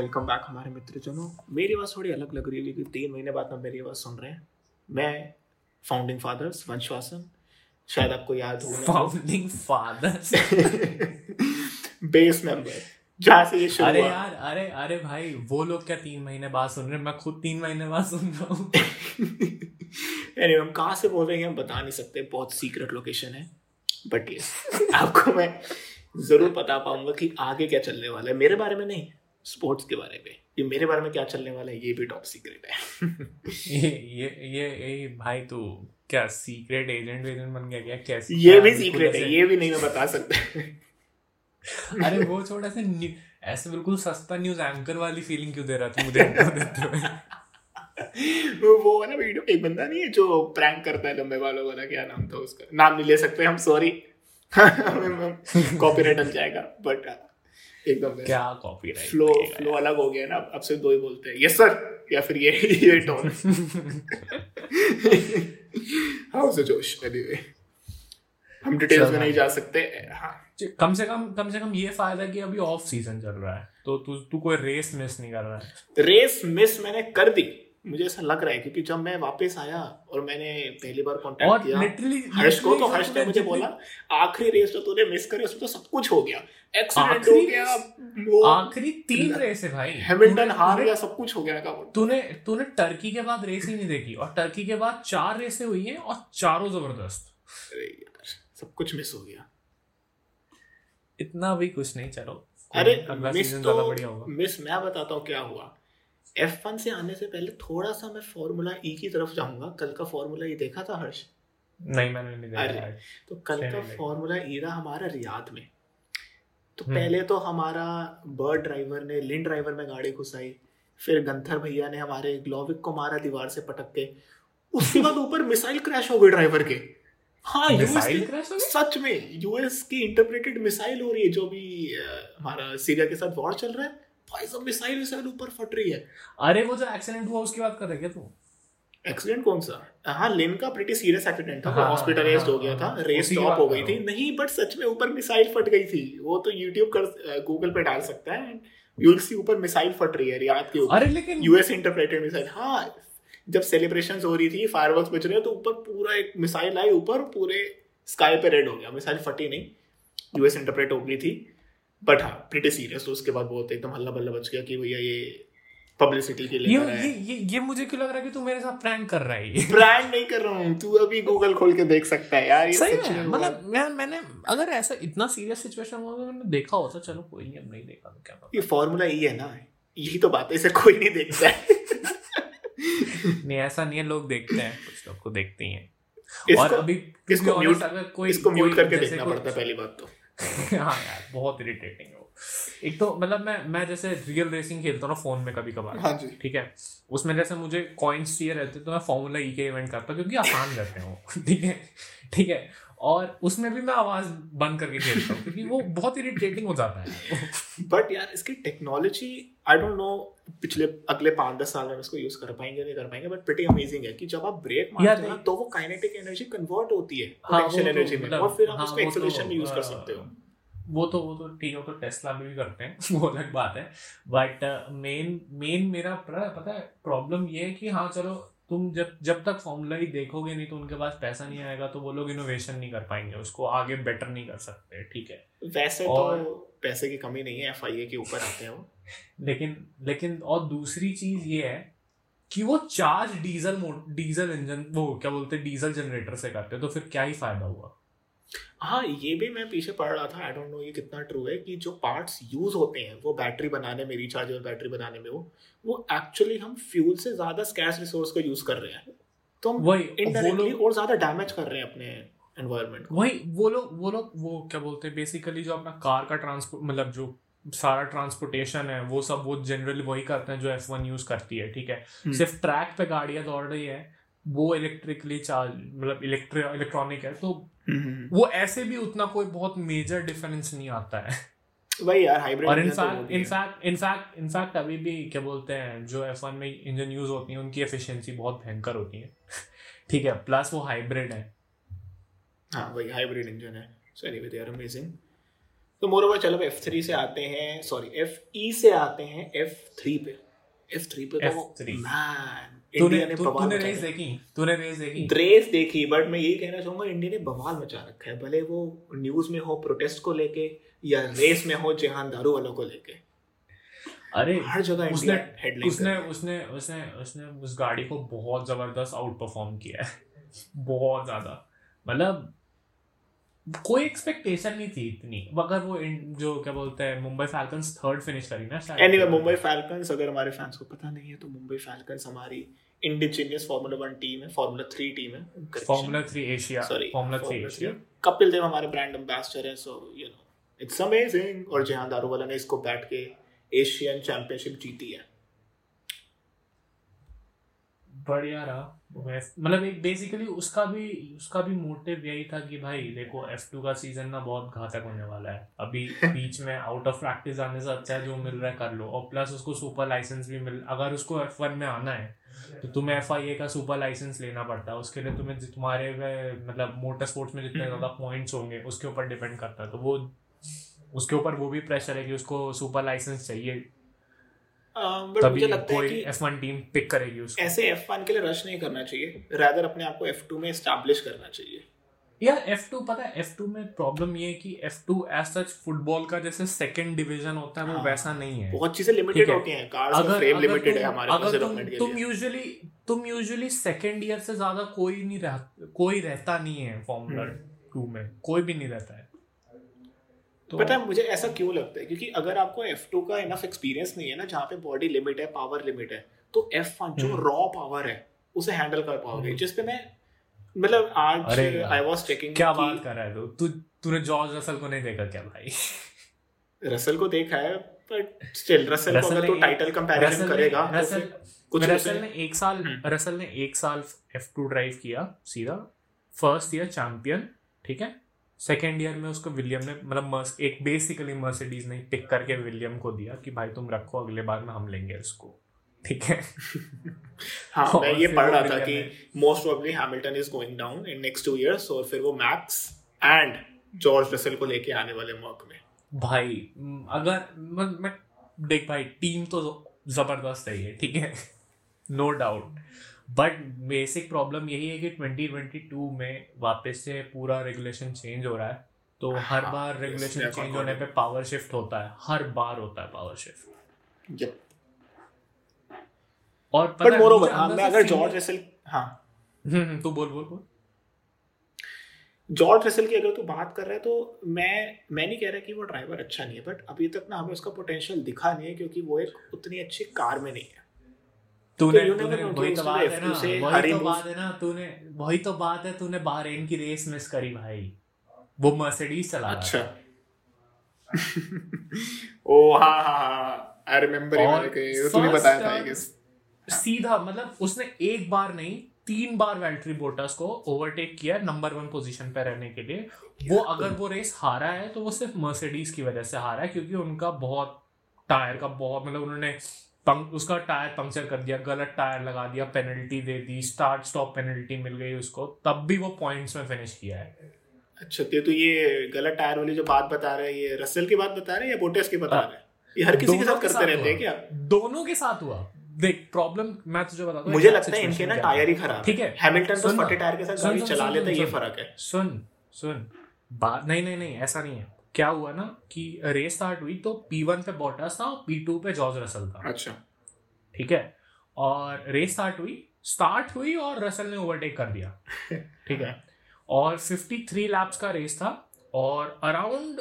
Welcome back हमारे मित्र जनों मेरी आवाज़ थोड़ी अलग लग रही है क्योंकि तीन महीने बाद में मेरी आवाज़ सुन रहे हैं। मैं फाउंडिंग फादर्स वंशवासन। शायद आपको याद हो फाउंडिंग फादर्स बेस मेंबर जहाँ से ये शुरू अरे यार अरे अरे भाई वो लोग क्या तीन महीने बाद सुन रहे हैं? मैं खुद तीन महीने बाद सुन रहा हूँ। Anyway, हम कहाँ से बोल रहे हैं हम बता नहीं सकते। बहुत सीक्रेट लोकेशन है। बट ये आपको मैं ज़रूर बता पाऊँगा कि आगे क्या चलने वाला है। मेरे बारे में नहीं। स्पोर्ट्स के बारे में। ये मेरे बारे में क्या चलने वाला है ये भी टॉप सीक्रेट है। ये ये ये ये भाई तू क्या सीक्रेट एजेंट वेजेंट बन गया क्या? कैसे ये भी सीक्रेट है ये भी नहीं मैं बता सकता। अरे वो छोटा सा ऐसे बिल्कुल सस्ता न्यूज़ एंकर वाली फीलिंग क्यों दे रहा था मुझे वो वो है ना वीडियो एक बंदा नहीं है जो प्रैंक करता है लंबे वालों वाला क्या नाम था उसका? नाम नहीं ले सकते हम सॉरी कॉपीराइट बन जाएगा बट एकदम क्या कॉपी फ्लो फ्लो अलग हो गया ना अब अब सिर्फ़ दो ही बोलते हैं। यस सर या फिर ये ये टोन हाउ से जोश एनीवे हम डिटेल्स में नहीं जा सकते। हाँ। कम से कम कम से कम ये फ़ायदा कि अभी ऑफ़ सीज़न चल रहा है। तो तू तू कोई रेस मिस नहीं कर रहा है। रेस मिस मैंने कर दी। मुझे ऐसा लग रहा है क्योंकि जब मैं वापस आया और मैंने पहली बार और कांटेक्ट किया लिटरली हर्ष को तो हर्ष ने मुझे बोला आखिरी रेस जो तूने मिस करी उसमें तो सब कुछ हो गया। एक्सीडेंट हो गया आखिरी तीन रेस है भाई। हैमिल्टन हार गया सब कुछ हो गया तूने तूने टर्की के बाद रेस ही नहीं देखी और टर्की के बाद चार रेसें हुई हैं और चारों ज़बरदस्त। अरे यार सब कुछ मिस हो गया। इतना भी कुछ नहीं चलो। अरे मिस तो मिस मैं बताता हूँ क्या हुआ। एफ़ वन से आने से पहले थोड़ा सा मैं फॉर्मूला ई की तरफ़ जाऊँगा। कल का फॉर्मूला ई देखा था हर्ष? नहीं मैंने नहीं देखा अरे, तो कल का फॉर्मूला ई रहा हमारा रियाद में। तो हम्म। पहले तो हमारा बर्ड ड्राइवर ने लिन ड्राइवर में गाड़ी घुसाई फिर गंथर भैया ने हमारे ग्लोविक को मारा दीवार से पटक के। उसके बाद ऊपर मिसाइल क्रैश हो गई ड्राइवर के। हाँ यूएस? सच में यूएस की इंटरप्रेटेड मिसाइल हो रही है जो भी हमारा सीरिया के साथ वॉर चल रहा है। भाई सब मिसाइल मिसाइल ऊपर फट रही है। अरे वो जो एक्सीडेंट हुआ उसकी बात कर रहे क्या तू? एक्सीडेंट कौन सा? हाँ लिन का प्रीटी सीरियस एक्सीडेंट था हाँ, हॉस्पिटलाइज्ड हाँ, हो गया था हाँ, रेस स्टॉप हो गई थी। नहीं बट सच में ऊपर मिसाइल फट गई थी। वो तो यूट्यूब कर गूगल पे डाल सकता है। यूल सी ऊपर मिसाइल फट रही है रियाद के ऊपर। अरे लेकिन यूएस इंटरप्रेटेड मिसाइल। हाँ जब सेलिब्रेशन हो रही थी फायरवर्क्स बज रहे हैं तो ऊपर पूरा एक मिसाइल आई ऊपर पूरे स्काई पे रेड हो गया। मिसाइल फटी नहीं। यूएस इंटरप्रेट हो गई थी। बट हाँ प्रिटी सीरियस तो उसके बाद बहुत एकदम हल्ला बल्ला बच गया कि भैया ये पब्लिसिटी के लिए ये ये ये ये मुझे क्यों लग रहा है कि तू मेरे साथ प्रैंक कर रहा है ब्रांड नहीं कर रहा हूँ तू अभी गूगल खोल के देख सकता है यार ये सही हुआ। मतलब मैं मैंने अगर ऐसा इतना सीरियस सिचुएशन तो मैंने देखा होता चलो कोई नहीं अब नहीं देखा तो क्या ये फॉर्मूला ई है ना यही तो बात है इसे कोई नहीं देखता है। नहीं ऐसा नहीं है लोग देखते हैं कुछ लोग को देखते ही हैं। और अभी इसको म्यूट अगर कोई इसको म्यूट करके देखना पड़ता है पहली बात तो। हाँ यार बहुत इरिटेटिंग है वो। एक तो मतलब मैं मैं जैसे रियल रेसिंग खेलता हूँ ना फ़ोन में कभी कभार हाँ जी। ठीक है? उसमें जैसे मुझे कॉइन्स चाहिए रहते तो मैं फॉर्मूला ई के इवेंट करता हूँ क्योंकि आसान रहते हैं वो। ठीक है? ठीक है? और उसमें भी मैं आवाज़ बंद करके खेलता हूँ क्योंकि वो बहुत इरिटेटिंग हो जाता है। बट यार इसकी टेक्नोलॉजी आई डोंट नो पिछले अगले पाँच दस साल में इसको यूज़ कर पाएँगे नहीं कर पाएँगे बट प्रीटी अमेजिंग है कि जब आप ब्रेक मारते हो तो वो काइनेटिक एनर्जी कन्वर्ट होती है हाँ, पोटेंशियल तो एनर्जी में मतलब- और फिर आप हाँ, उसको तो, एक्सेलरेशन में यूज़ कर सकते हो। वो तो वो तो ठीक है तो टेस्ला में भी करते हैं वो अलग बात है। बट मेन मेन मेरा पता है प्रॉब्लम ये है कि हाँ चलो तुम जब जब तक फॉर्मूला ही देखोगे नहीं तो उनके पास पैसा नहीं आएगा तो वो लोग इनोवेशन नहीं कर पाएँगे उसको आगे बेटर नहीं कर सकते ठीक है? वैसे और- तो पैसे की कमी नहीं है एफआईए के ऊपर आते हैं वो। लेकिन लेकिन और दूसरी चीज़ ये है कि वो चार्ज डीजल डीजल इंजन वो क्या बोलते हैं डीजल जनरेटर से करते हैं तो फिर क्या ही फ़ायदा हुआ? हाँ ये भी मैं पीछे पढ़ रहा था। आई डोंट नो ये कितना ट्रू है कि जो पार्ट्स यूज़ होते हैं वो बैटरी बनाने में रिचार्जेबल बैटरी बनाने में वो वो एक्चुअली हम फ्यूल से ज़्यादा स्कैस रिसोर्स को यूज़ कर रहे हैं। तो हम वही इनडायरेक्टली और ज़्यादा डैमेज कर रहे हैं अपने एनवायरनमेंट को। वही वो लोग वो लोग वो क्या बोलते हैं बेसिकली जो अपना कार का ट्रांसपोर्ट मतलब जो सारा ट्रांसपोर्टेशन है वो सब वो जनरली वही करते हैं जो एफ़ वन यूज़ करती है ठीक है? हम्म। सिर्फ़ ट्रैक पे गाड़ियाँ दौड़ रही है वो इलेक्ट्रिकली चार्ज मतलब इलेक्ट्रॉनिक है तो वो ऐसे भी उतना कोई बहुत मेजर डिफरेंस नहीं आता है। वही यार हाइब्रिड और इनफैक्ट इनफैक्ट इनफैक्ट इनफैक्ट अभी भी क्या बोलते हैं जो एफ़ वन में इंजन यूज़ होती है उनकी एफिशिएंसी बहुत भयंकर होती है। ठीक है प्लस वो हाइब्रिड है। हाँ वही हाइब्रिड इंजन है। So anyway they are amazing तो मोर ओवर चलो एफ़ थ्री से आते हैं। सॉरी एफ़ ई से आते हैं एफ़ थ्री पे। एफ़ थ्री पे तो F3 मैन इंडिया ने बवाल तूने रेस देखी तूने रेस देखी। रेस देखी बट मैं यही कहना चाहूँगा इंडिया ने बवाल मचा रखा है भले वो न्यूज़ में हो प्रोटेस्ट को लेके या रेस में हो जहान दारू वालों को लेके। अरे हर जगह उसने उसने उसने उसने उसने उस गाड़ी को बहुत ज़बरदस्त आउट परफॉर्म किया है। बहुत ज़्यादा। मतलब कोई एक्सपेक्टेशन नहीं थी इतनी। अगर वो जो क्या बोलते हैं मुंबई फैल्कन्स थर्ड फिनिश करी ना एनीवे मुंबई फैल्कन्स अगर हमारे फैंस को पता नहीं है तो मुंबई फैल्कन्स हमारी इंडिजीनियस फार्मूला वन टीम है फार्मूला थ्री टीम है। Formula three Asia sorry formula three Asia Kapil Dev हमारे ब्रांड एम्बेसडर है so you know it's amazing और जहाँ दारूवाला ने इसको बैठ के एशियन चैंपियनशिप जीती है। बढ़िया रहा। मतलब एक बेसिकली उसका भी उसका भी मोटिव यही था कि भाई देखो F2 का सीज़न ना बहुत घातक होने वाला है। अभी बीच में आउट ऑफ़ प्रैक्टिस आने से अच्छा है जो मिल रहा है कर लो। और प्लस उसको सुपर लाइसेंस भी मिल अगर उसको F1 में आना है तो तुम्हें एफ़ आई ए का सुपर लाइसेंस लेना पड़ता है। उसके लिए तुम्हें तुम्हारे मतलब मोटर स्पोर्ट्स में जितने ज़्यादा पॉइंट्स होंगे उसके ऊपर डिपेंड करता है। तो वो उसके ऊपर वो भी प्रेशर है कि उसको सुपर लाइसेंस चाहिए। बट मुझे लगता है कोई कि F1 टीम पिक करेगी उसको। ऐसे F1 के लिए रश नहीं करना चाहिए। रादर अपने आप को F2 में एस्टैब्लिश करना चाहिए। F2 पता है F2 में प्रॉब्लम ये है कि F2 एज सच फुटबॉल का जैसे सेकंड डिवीज़न होता है वो हाँ। वैसा नहीं है। बहुत चीज़ें लिमिटेड होती हैं कार्स अगर फ्रेम लिमिटेड है हमारे पास अगर तुम डेवलपमेंट के तुम यूजुअली तुम यूजुअली सेकंड ईयर से ज़्यादा कोई नहीं रह कोई रहता नहीं है फॉर्मूला हम्म। टू में कोई भी नहीं रहता है। तो पता है मुझे ऐसा क्यों लगता है? क्योंकि अगर आपको F2 का इनफ एक्सपीरियंस नहीं है ना जहाँ पे बॉडी लिमिट है पावर लिमिट है तो F1 जो हम्म। रॉ पावर है उसे हैंडल कर पाओगे। जिस पे मैं मतलब आज आई वाज चेकिंग क्या बात कर रहा है तू? तू तूने जॉर्ज रसल को नहीं देखा क्या भाई? रसल को देखा है बट स्टिल रसल को रसल अगर ने तो टाइटल कंपैरिजन करेगा रसल कुछ रसल ने एक साल हम्म। रसल ने एक साल F2 ड्राइव किया सीधा। फ़र्स्ट ईयर चैंपियन ठीक है? सेकेंड ईयर में उसको विलियम ने मतलब एक बेसिकली मर्सिडीज ने पिक करके विलियम को दिया कि भाई तुम रखो अगले बार में हम लेंगे उसको। ठीक है? हाँ मैं ये पढ़ रहा था कि most probably Hamilton is going down in next two years और फिर वो मैक्स एंड जॉर्ज रसल को लेके आने वाले मॉक में। भाई अगर मैं, मैं देख भाई टीम तो ज़बरदस्त है ठीक है? No doubt but basic problem यही है कि 2022 में वापस से पूरा रेगुलेशन चेंज हो रहा है। तो हर हाँ, बार रेगुलेशन चेंज होने पे पावर शिफ्ट होता है। हर बार होता है पावर शिफ्ट. और बट मोर हाँ मैं अगर जॉर्ज रसल हाँ। हम्म, हम्म, तू बोल बोल बोल। जॉर्ज रसल की अगर तू बात कर रहा है तो मैं मैं नहीं कह रहा कि वो ड्राइवर अच्छा नहीं है बट अभी तक ना हमें उसका पोटेंशियल दिखा नहीं है क्योंकि वो एक उतनी अच्छी कार में नहीं है। तूने तूने वही तो बात है ना वही तो बात है ना तूने वही तो बात है तूने बहरेन की रेस मिस करी भाई। वो मर्सिडीज चला अच्छा। ओ हाँ हाँ हाँ आई रिमेम्बर तूने बताया था आई गेस सीधा मतलब उसने एक बार नहीं तीन बार वैल्ट्री बोटस को ओवरटेक किया नंबर वन पोजीशन पे रहने के लिए। वो अगर वो रेस हारा है तो वो सिर्फ़ मर्सिडीज की वजह से हारा है क्योंकि उनका बहुत टायर का बहुत मतलब उन्होंने पंक, उसका टायर पंक्चर कर दिया गलत टायर लगा दिया पेनल्टी दे दी स्टार्ट स्टॉप पेनल्टी मिल गई उसको तब भी वो पॉइंट्स में फिनिश किया है। अच्छा तो तो ये गलत टायर वाली जो बात बता रहे हैं ये रसल की बात बता रहे हैं या बोटेस की बता रहे हैं? ये हर किसी के साथ करते रहते हैं क्या? दोनों के साथ हुआ। देख प्रॉब्लम मैं तुझे बताता हूँ मुझे लगता है इनके ना टायर ही। खराब ठीक है। हैमिल्टन तो फटे टायर के साथ गाड़ी चला लेता है ये फ़र्क है। सुन सुन। बात नहीं नहीं नहीं ऐसा नहीं है। क्या हुआ ना कि रेस स्टार्ट हुई तो पी वन पे बॉटस था और पी टू पे जॉर्ज रसल था। अच्छा। ठीक है? और रेस स्टार्ट हुई स्टार्ट हुई और रसल ने ओवरटेक कर दिया। ठीक है? और 53 लैप्स का रेस था और अराउंड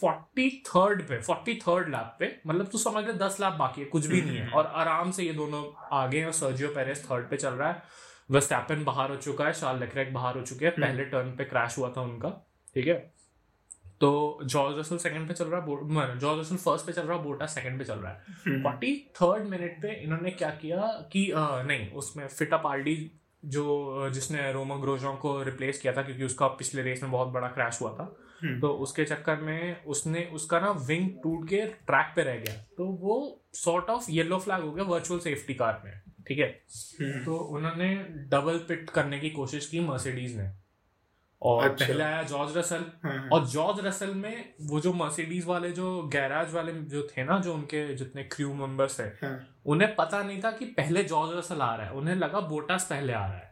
फोर्टी थर्ड पे फोर्टी थर्ड लैप पे मतलब तू समझ ले दस लैप बाकी है कुछ भी नहीं है। और आराम से ये दोनों आगे हैं और सर्जियो पेरेस थर्ड पे चल रहा है। वेस्टैपन बाहर हो चुका है शार्ल लेक्रेक बाहर हो चुके हैं। पहले टर्न पे क्रैश हुआ था उनका। ठीक है? तो जॉर्ज रसल सेकंड पे चल रहा है जॉर्ज रसल फ़र्स्ट पे चल रहा है बोटा सेकंड पे चल रहा है। फोर्टी थर्ड मिनट पे इन्होंने क्या किया कि अ, नहीं उसमें फिट अप आरडी जो जिसने रोमा ग्रोजों को रिप्लेस किया था क्योंकि उसका पिछले रेस में बहुत बड़ा क्रैश हुआ था हम्म। तो उसके चक्कर में उसने उसका ना विंग टूट के ट्रैक पे रह गया। तो वो सॉर्ट ऑफ़ येलो फ्लैग हो गया वर्चुअल सेफ्टी कार में ठीक है? हम्म। तो उन्होंने डबल पिट करने की कोशिश की मर्सिडीज ने। और अच्छा। पहले आया जॉर्ज रसल। हाँ, और जॉर्ज रसल में वो जो मर्सिडीज वाले जो गैराज वाले जो थे ना जो उनके जितने क्रू मेंबर्स थे हाँ, उन्हें पता नहीं था कि पहले जॉर्ज रसल आ रहा है। उन्हें लगा बोटास पहले आ रहा है।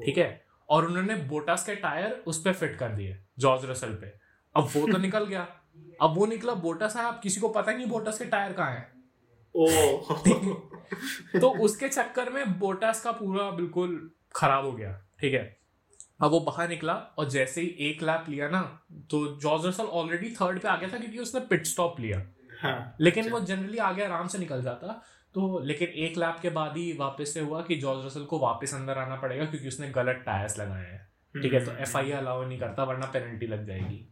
ठीक है? और उन्होंने बोटास के टायर उस पे फिट कर दिए जॉर्ज रसल पे। अब वो तो निकल गया। अब वो निकला बोटास। है अब किसी को पता ही नहीं बोटास के टायर कहाँ है। ओ। तो उसके चक्कर में बोटास का पूरा बिल्कुल खराब हो गया। ठीक है? अब वो बाहर निकला और जैसे ही एक लैप लिया ना तो जॉर्ज रसल ऑलरेडी थर्ड पे आ गया था क्योंकि उसने पिट स्टॉप लिया। हाँ लेकिन वो जनरली आगे आराम से निकल जाता। तो लेकिन एक लैप के बाद ही वापस से हुआ कि जॉर्ज रसल को वापस अंदर आना पड़ेगा क्योंकि उसने गलत टायर्स लगाए हैं। ठीक है तो एफ़ आई अलाउ नहीं करता वरना पेनल्टी लग जाएगी।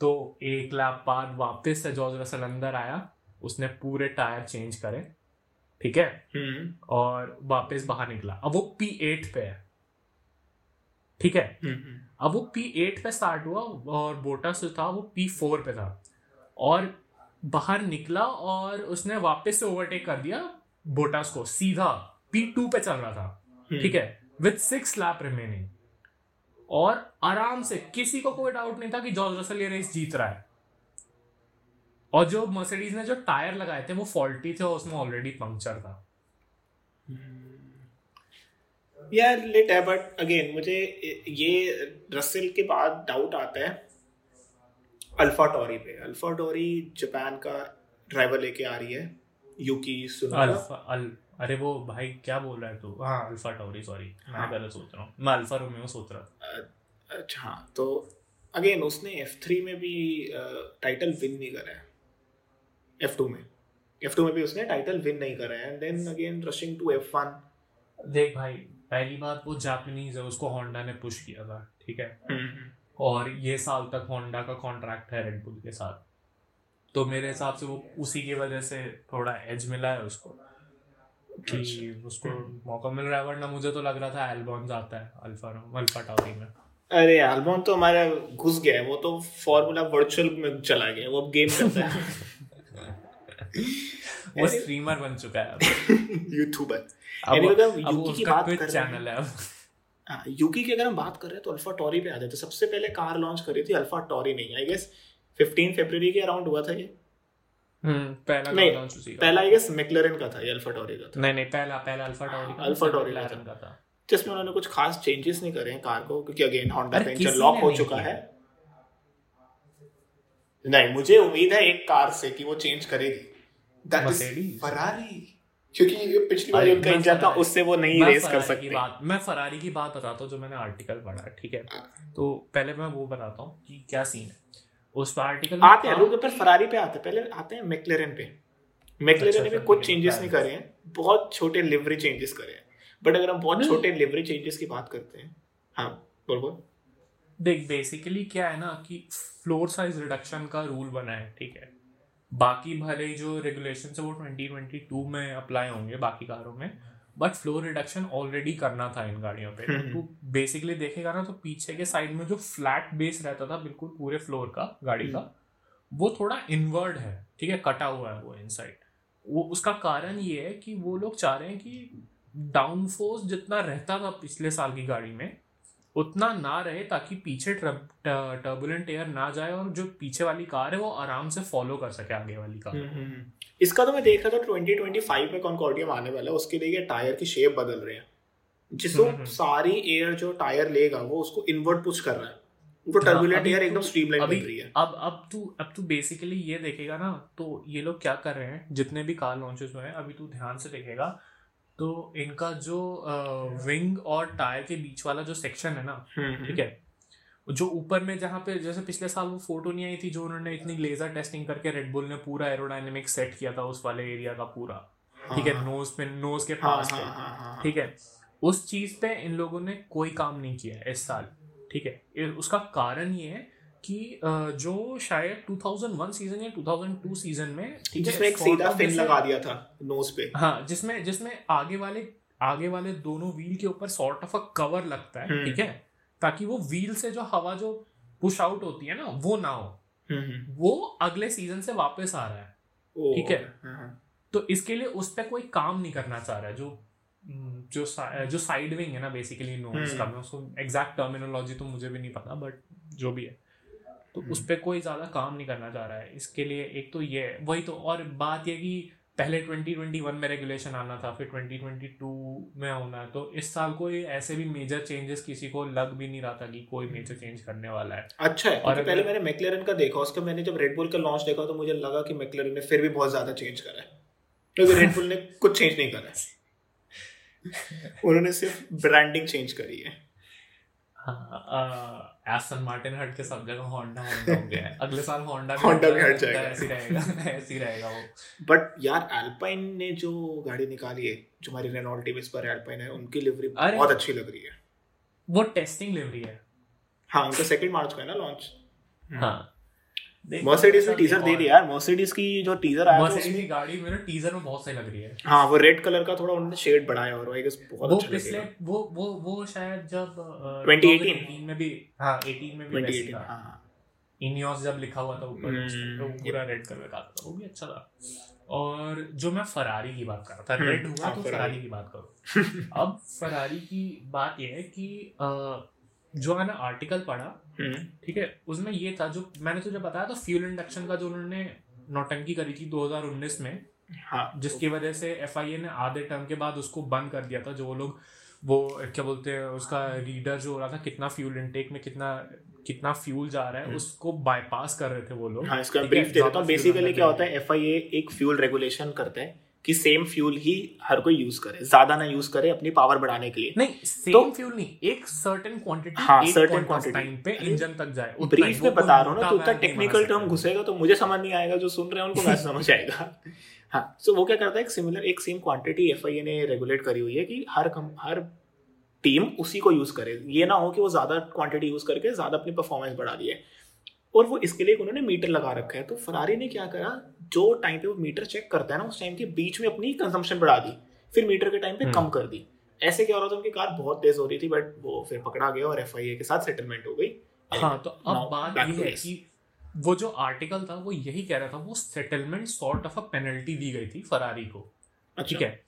तो एक लैप बाद वापस से जॉर्ज रसल अंदर आया उसने पूरे टायर चेंज करे। ठीक है? हम्म, और वापस बाहर निकला। अब वो पी एट पे है। ठीक है? हम्म, हम्म, अब वो पी एट पे स्टार्ट हुआ और बोटस जो था वो पी फोर पे था। और बाहर निकला और उसने वापस से ओवरटेक कर दिया बोटास को। सीधा पी टू पे चल रहा था। हम्म। ठीक है? विथ सिक्स लैप रिमेनिंग और आराम से किसी को कोई डाउट नहीं था कि जॉर्ज रसल ये रेस जीत रहा है। और जो मर्सिडीज ने जो टायर लगाए थे वो फॉल्टी थे और उसमें ऑलरेडी पंक्चर था। यार लेट है बट अगेन मुझे ये रसेल के बाद डाउट आता है अल्फ़ा टोरी पे। अल्फ़ा टोरी जापान का ड्राइवर लेके आ रही है। यूकी अल्फ़ा अल अरे वो भाई क्या बोल रहा है तू? हाँ अल्फ़ा टॉरी सॉरी मैं हाँ। गलत सोच रहा हूँ। मैं अल्फ़ा रोमियो सोच रहा अच्छा हाँ तो अगेन उसने एफ़ थ्री में भी टाइटल विन नहीं करा है। एफ़ टू में। एफ़ टू में भी उसने टाइटल विन नहीं करा है। And then again rushing to F one देख भाई पहली बात वो जापानीज है उसको होंडा ने पुश किया था ठीक है? और ये साल तक होंडा का कॉन्ट्रैक्ट है रेड बुल के साथ। तो मेरे हिसाब से वो उसी की वजह से थोड़ा एज मिला है उसको। कि उसको मौका मिल रहा है वरना मुझे तो लग रहा था एल्बॉन जाता है अल्फ़ा अल्फ़ा टॉरी में। अरे एल्बॉन तो हमारा घुस गया है वो तो फॉर्मूला वर्चुअल में चला गया वो अब गेम करता है। वो स्ट्रीमर बन चुका है यूट्यूबर अब यूकी की बात कर चैनल है हाँ, यूकी की अगर हम बात कर रहे हैं तो अल्फ़ा टॉरी पे आ जाते सबसे पहले कार लॉन्च करी थी अल्फ़ा टॉरी नहीं आई गेस 15 फरवरी के अराउंड हुआ था ये? हम्म, पहला नहीं, लॉन्च उसी का। पहला आई गेस मैक्लरेन का था ये अल्फ़ा टॉरी का था। नहीं नहीं पहला पहला अल्फ़ा टॉरी का अल्फ़ा टॉरी का था। जिसमें उन्होंने कुछ खास चेंजेस नहीं करे हैं कार को क्योंकि अगेन होंडा लॉक हो चुका है। नहीं मुझे उम्मीद है एक कार से कि वो चेंज करेगी। दैट इज़ फरारी क्योंकि ये पिछली बार उनका मैं था। उससे वो नहीं रेस कर सकते। बात मैं फरारी की बात बताता हूँ जो मैंने आर्टिकल पढ़ा ठीक है? तो पहले मैं वो बताता हूँ कि क्या सीन है। उस आर्टिकल आते हैं लोग पर फरारी पे आते हैं। पहले आते हैं मैक्लेरन पे। मैक्लेरन अच्छा, ने भी कुछ चेंजेस नहीं करे हैं। बहुत छोटे लिवरी चेंजेस करे हैं। बट अगर हम बहुत छोटे लिवरी चेंजेस की बात करते हैं हाँ बोल बोल। देख बेसिकली क्या है ना कि फ्लोर साइज़ रिडक्शन का रूल बना है ठीक है? बाकी भले ही जो रेगुलेशन है वो 2022 में अप्लाई होंगे बाकी कारों में बट फ्लोर रिडक्शन ऑलरेडी करना था इन गाड़ियों पे। हम्म। तो बेसिकली देखेगा ना तो पीछे के साइड में जो फ्लैट बेस रहता था बिल्कुल पूरे फ्लोर का गाड़ी का वो थोड़ा इनवर्ड है ठीक है कटा हुआ है वो इनसाइड वो उसका कारण ये है कि वो लोग चाह रहे हैं कि डाउनफोर्स जितना रहता था पिछले साल की गाड़ी में उतना ना रहे ताकि पीछे टर्बुलेंट एयर ना जाए और जो पीछे वाली कार है वो आराम से फॉलो कर सके आगे वाली कार। हम्म, इसका तो मैं देख रहा था 2025 में कॉन्कॉर्डियम आने वाला है उसके लिए टायर की शेप बदल रहे हैं। जिसको हम्म, हम्म। सारी एयर जो टायर लेगा वो उसको इनवर्ट पुश कर रहा है। हाँ, टर्बुलेंट एयर तो- एकदम स्ट्रीमलाइन अभी रही है। अब अब तू अब तू बेसिकली ये देखेगा ना तो ये लोग क्या कर रहे हैं जितने भी कार लॉन्चेस हुए हैं अभी तू ध्यान से देखेगा तो इनका जो विंग और टायर के बीच वाला जो सेक्शन है ना हम्म, ठीक है? जो ऊपर में जहाँ पे जैसे पिछले साल वो फ़ोटो नहीं आई थी जो उन्होंने इतनी लेजर टेस्टिंग करके रेड बुल ने पूरा एरोडायनेमिक सेट किया था उस वाले एरिया का पूरा ठीक है? हाँ, नोज़ पे नोज़ के हाँ पास हाँ पे हाँ हाँ ठीक है? उस चीज़ पे इन लोगों ने कोई काम नहीं किया है इस साल ठीक है? उसका कारण ये है कि जो शायद 2001 सीज़न या 2002 सीज़न में जिसमें एक सीधा फिन लगा दिया था नोज़ पे हाँ जिसमें जिसमें आगे वाले आगे वाले दोनों व्हील के ऊपर सॉर्ट ऑफ़ अ कवर लगता है हम्म। ठीक है ताकि वो व्हील से जो हवा जो पुश आउट होती है ना वो ना हो हम्म, हम्म, वो अगले सीज़न से वापस आ रहा है ठीक है। हाँ, हाँ। तो इसके लिए उस पर कोई काम नहीं करना चाह रहा है जो हम्म, जो सा, जो साइड विंग है ना बेसिकली नोज़ हम्म। का मैं उसको एग्जैक्ट टर्मिनोलॉजी तो मुझे भी नहीं पता बट जो भी है तो हम्म। उस पर कोई ज़्यादा काम नहीं करना चाह रहा है। इसके लिए एक तो ये है वही तो और बात ये कि पहले 2021 में रेगुलेशन आना था फिर 2022 में होना है तो इस साल कोई ऐसे भी मेजर चेंजेस किसी को लग भी नहीं रहा था कि कोई मेजर चेंज करने वाला है। अच्छा है और पहले मैंने मैकलेरन का देखा उसका मैंने जब रेडबुल का लॉन्च देखा तो मुझे लगा कि मैकलेरन ने फिर भी बहुत ज़्यादा चेंज करा है। क्योंकि तो रेडबुल ने कुछ चेंज नहीं करा है। उन्होंने सिर्फ़ ब्रांडिंग चेंज करी हाँ। एस्टन मार्टिन हट के सब जगह होंडा होंडा हो गया है। अगले साल होंडा होंडा भी हट जाएगा। ऐसी रहेगा ऐसी रहेगा वो। बट यार एल्पाइन ने जो गाड़ी निकाली है जो हमारी रेनॉल्ट टीम इस पर एल्पाइन है उनकी लिवरी बहुत अच्छी लग रही है। वो टेस्टिंग लिवरी है। हाँ उनका सेकंड मार्च का है ना लॉन्च हाँ। मर्सिडीज ने टीजर दे दिया यार मर्सिडीज की जो टीजर आया मर्सिडीज की गाड़ी मेरे टीजर में बहुत सही लग रही है। हाँ वो रेड कलर का थोड़ा उन्होंने शेड बढ़ाया और आई गेस बहुत अच्छा पिछले वो वो वो शायद जब 2018 2018 में भी हाँ 18 में भी वैसे 2018 था। हाँ इनियोस जब लिखा हुआ था ऊपर हम्म, वो पूरा रेड कलर का था वो भी अच्छा था। और जो मैं फरारी की बात कर रहा था हम्म, रेड हुआ हाँ, तो फरारी की बात करो। अब फरारी की बात यह है कि जो मैंने आर्टिकल पढ़ा हम्म, ठीक है? उसमें ये था जो मैंने तुझे बताया था फ्यूल इंडक्शन का जो उन्होंने नौटंकी करी थी 2019 में हाँ। जिसकी वजह से FIA ने आधे टर्म के बाद उसको बंद कर दिया था जो वो लोग वो क्या बोलते हैं उसका रीडर जो हो रहा था कितना फ्यूल इनटेक में कितना कितना फ्यूल जा रहा है हम्म। उसको बाईपास कर रहे थे वो लोग। हाँ इसका ब्रीफ दे देता हूँ। बेसिकली क्या होता है FIA एक फ्यूल रेगुलेशन करता है। कि सेम फ्यूल ही हर कोई यूज़ करे ज़्यादा ना यूज़ करे अपनी पावर बढ़ाने के लिए। नहीं सेम तो, फ्यूल नहीं एक सर्टेन क्वांटिटी हाँ, quantity। time पे इंजन तक जाए ब्रीफ में बता रहा हूँ ना तो उतना टेक्निकल टर्म घुसेगा तो मुझे समझ नहीं आएगा जो सुन रहे हैं उनको वैसे समझ आएगा। हाँ सो वो क्या करता है एक सिमिलर एक सेम क्वांटिटी एफ़ ने रेगुलेट करी हुई है कि हर कम हर टीम उसी को यूज़ करे। ये ना हो कि वो ज़्यादा क्वांटिटी यूज़ करके ज़्यादा अपनी परफॉर्मेंस बढ़ा दिए। और वो इसके लिए उन्होंने मीटर लगा रखा है। तो फरारी ने क्या करा? जो टाइम पे वो मीटर चेक करता है ना उस टाइम के बीच में अपनी कंजम्पशन बढ़ा दी। फिर मीटर के टाइम पे कम हम्म। कर दी। ऐसे क्या हो रहा था? उनकी कार बहुत तेज हो रही थी बट वो फिर पकड़ा गया और एफआईए के साथ सेटलमेंट हो गई। हाँ तो अब बात ये है कि वो जो आर्टिकल था वो यही कह रहा था वो settlement sort of a penalty दी गई थी फरारी को। अच्छा। ठीक है?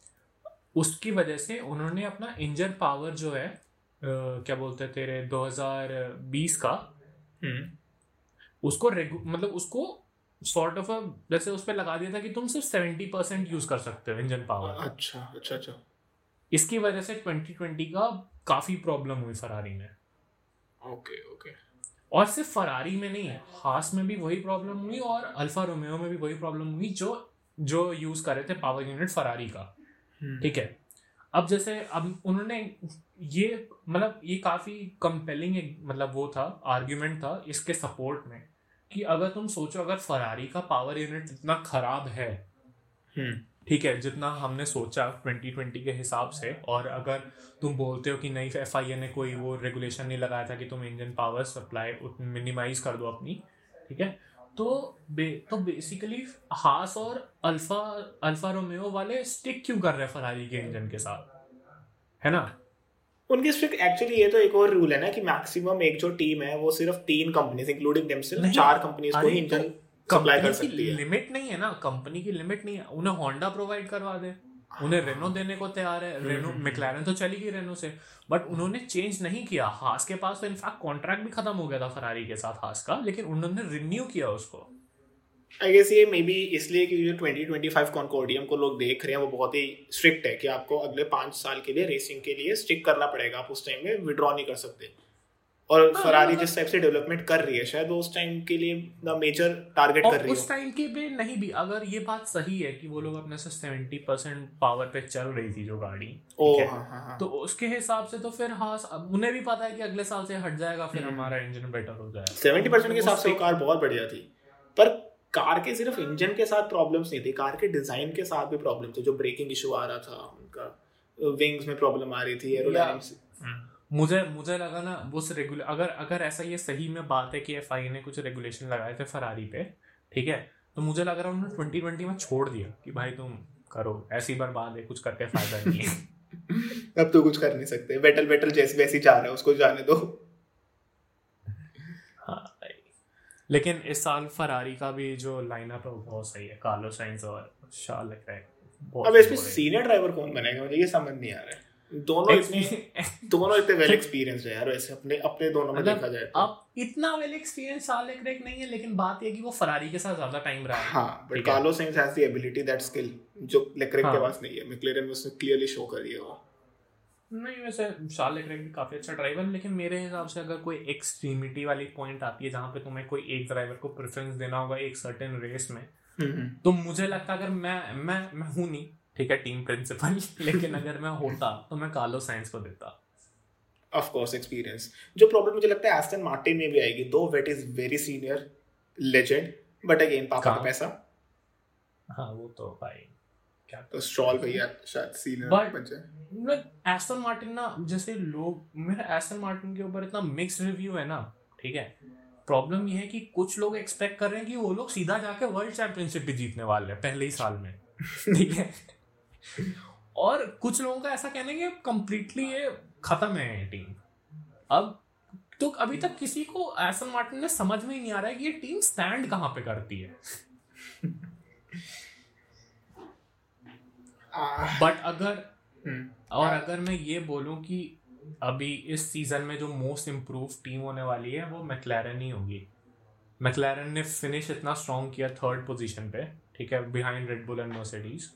उसकी वजह से उन्होंने अपना इंजन पावर जो है अ, क्या बोलते हैं तेरे 2020 का हम्म। उसको मतलब उसको सॉर्ट ऑफ़ अ जैसे उस पर लगा दिया था कि तुम सिर्फ़ सेवेंटी परसेंट यूज़ कर सकते हो इंजन पावर अच्छा अच्छा अच्छा। इसकी वजह से 2020 का काफ़ी प्रॉब्लम हुई फरारी में। ओके ओके और सिर्फ़ फरारी में नहीं हास में भी वही प्रॉब्लम हुई और अल्फ़ा रोमियो में भी वही प्रॉब्लम हुई जो जो यूज़ कर रहे थे पावर यूनिट फरारी का। ठीक है? अब जैसे अब उन्होंने ये मतलब ये काफ़ी कंपेलिंग मतलब वो था आर्ग्यूमेंट था इसके सपोर्ट में कि अगर तुम सोचो अगर फरारी का पावर यूनिट इतना खराब है हम्म। ठीक है जितना हमने सोचा 2020 के हिसाब से और अगर तुम बोलते हो कि नहीं FIA ने कोई वो रेगुलेशन नहीं लगाया था कि तुम इंजन पावर सप्लाई मिनिमाइज कर दो अपनी ठीक है? तो बे तो बेसिकली हास और अल्फ़ा अल्फ़ा रोमियो वाले स्टिक क्यों कर रहे हैं फरारी के इंजन के साथ? है ना? उनके स्ट्रिक एक्चुअली ये तो एक और रूल है ना कि मैक्सिमम एक जो टीम है वो सिर्फ़ तीन कंपनीज़ इंक्लूडिंग देमसेल्फ चार कंपनीज़ को ही तो इंजन सप्लाई कर कंपनी सकती है। लिमिट नहीं है ना कंपनी की लिमिट नहीं है उन्हें होंडा प्रोवाइड करवा दे। उन्हें रेनो देने को तैयार है रेनो हम्म, तो चली गई रेनो से। बट उन्होंने चेंज नहीं किया। हास के पास तो इनफैक्ट कॉन्ट्रैक्ट भी खत्म हो गया था फरारी के साथ हास का लेकिन उन्होंने रिन्यू किया उसको। आई गेस ये मे बी इसलिए कि जो 2025 कॉन्कोर्डियम को लोग देख रहे हैं वो बहुत ही स्ट्रिक्ट है कि आपको अगले पाँच साल के लिए रेसिंग के लिए स्टिक करना पड़ेगा। आप उस टाइम में विड्रॉ नहीं कर सकते। और हाँ, फरारी मतलब- जिस टाइप से डेवलपमेंट कर रही है शायद वो उस टाइम के लिए द मेजर टारगेट कर रही उस टाइम के पे नहीं भी अगर ये बात सही है कि वो लोग अपने से सेवेंटी परसेंट पावर पे चल रही थी जो गाड़ी ओ है? हाँ हाँ हाँ। तो उसके हिसाब से तो फिर अब उन्हें भी पता है कि अगले साल से हट जाएगा फिर हम्म। हमारा इंजन बेटर हो जाएगा। सेवेंटी परसेंट के हिसाब से कार बहुत बढ़िया थी। पर कार के सिर्फ़ इंजन के साथ प्रॉब्लम्स नहीं थी कार के डिज़ाइन के साथ भी प्रॉब्लम थे। जो ब्रेकिंग इशू आ रहा था उनका विंग्स में प्रॉब्लम आ रही थी एरोडायनामिक्स मुझे मुझे लगा ना उस रेगुलर अगर अगर ऐसा ये सही में बात है कि एफ़ ने कुछ रेगुलेशन लगाए थे फरारी पे ठीक है? तो मुझे लग रहा है उन्होंने ट्वेंटी ट्वेंटी में छोड़ दिया कि भाई तुम करो ऐसी बर्बाद है कुछ करके फ़ायदा नहीं है। अब तो कुछ कर नहीं सकते। बेटल बेटल जैसे वैसे ही जा रहा है उसको जाने दो। हाँ लेकिन इस साल फरारी का भी जो लाइनअप है वो बहुत सही है। कार्लो साइंस और शार्ल लेक्लर्क अब इसमें सीनियर ड्राइवर कौन बनेगा? मुझे ये समझ नहीं आ रहा है। दोनों इतने दोनों इतने वेल एक्सपीरियंस है यार वैसे अपने अपने दोनों में मतलब देखा जाए तो। अब इतना वेल एक्सपीरियंस साल लेक्रेक नहीं है लेकिन बात ये कि वो फरारी के साथ ज़्यादा टाइम रहा है। हाँ बट ठीक है। Has the ability that skill जो लेक्रेक के हाँ। पास नहीं है। मैक्लेरन में उसने क्लियरली शो कर दिया वो। नहीं वैसे शार्ल लेक्रेक भी काफ़ी अच्छा ड्राइवर है लेकिन मेरे हिसाब से अगर कोई एक्सट्रीमिटी वाली पॉइंट आती है जहाँ पे तुम्हें कोई एक ड्राइवर को प्रेफरेंस देना होगा एक सर्टेन रेस में हम्म, तो मुझे लगता है अगर मैं मैं मैं हूँ नहीं ठीक है टीम प्रिंसिपल लेकिन अगर मैं होता तो मैं कार्लो साइंस को देता। ऑफ़ कोर्स एक्सपीरियंस जो प्रॉब्लम मुझे लगता है एस्टन मार्टिन में भी आएगी। Though Vet is very senior legend but again पापा का पैसा। हाँ वो तो भाई क्या तो स्ट्रॉल भैया शायद सीनियर बन जाए। एस्टन मार्टिन ना जैसे लोग मेरा एस्टन मार्टिन के ऊपर इतना मिक्स रिव्यू है ना ठीक है? प्रॉब्लम ये है कि कुछ लोग एक्सपेक्ट कर रहे हैं कि वो लोग सीधा जाके वर्ल्ड चैंपियनशिप भी जीतने वाले हैं पहले ही साल में। ठीक है? और कुछ लोगों का ऐसा कहना है कि कंप्लीटली ये खत्म है टीम अब तो अभी तक किसी को एस्टन मार्टिन ने समझ में ही नहीं आ रहा है कि ये टीम स्टैंड कहाँ पे करती है। बट अगर हम्म, और अगर मैं ये बोलूँ कि अभी इस सीज़न में जो मोस्ट इम्प्रूव टीम होने वाली है वो मैकलैरन ही होगी। मैकलैरन ने फिनिश इतना स्ट्रॉन्ग किया थर्ड पोजीशन पे ठीक है behind Red Bull and Mercedes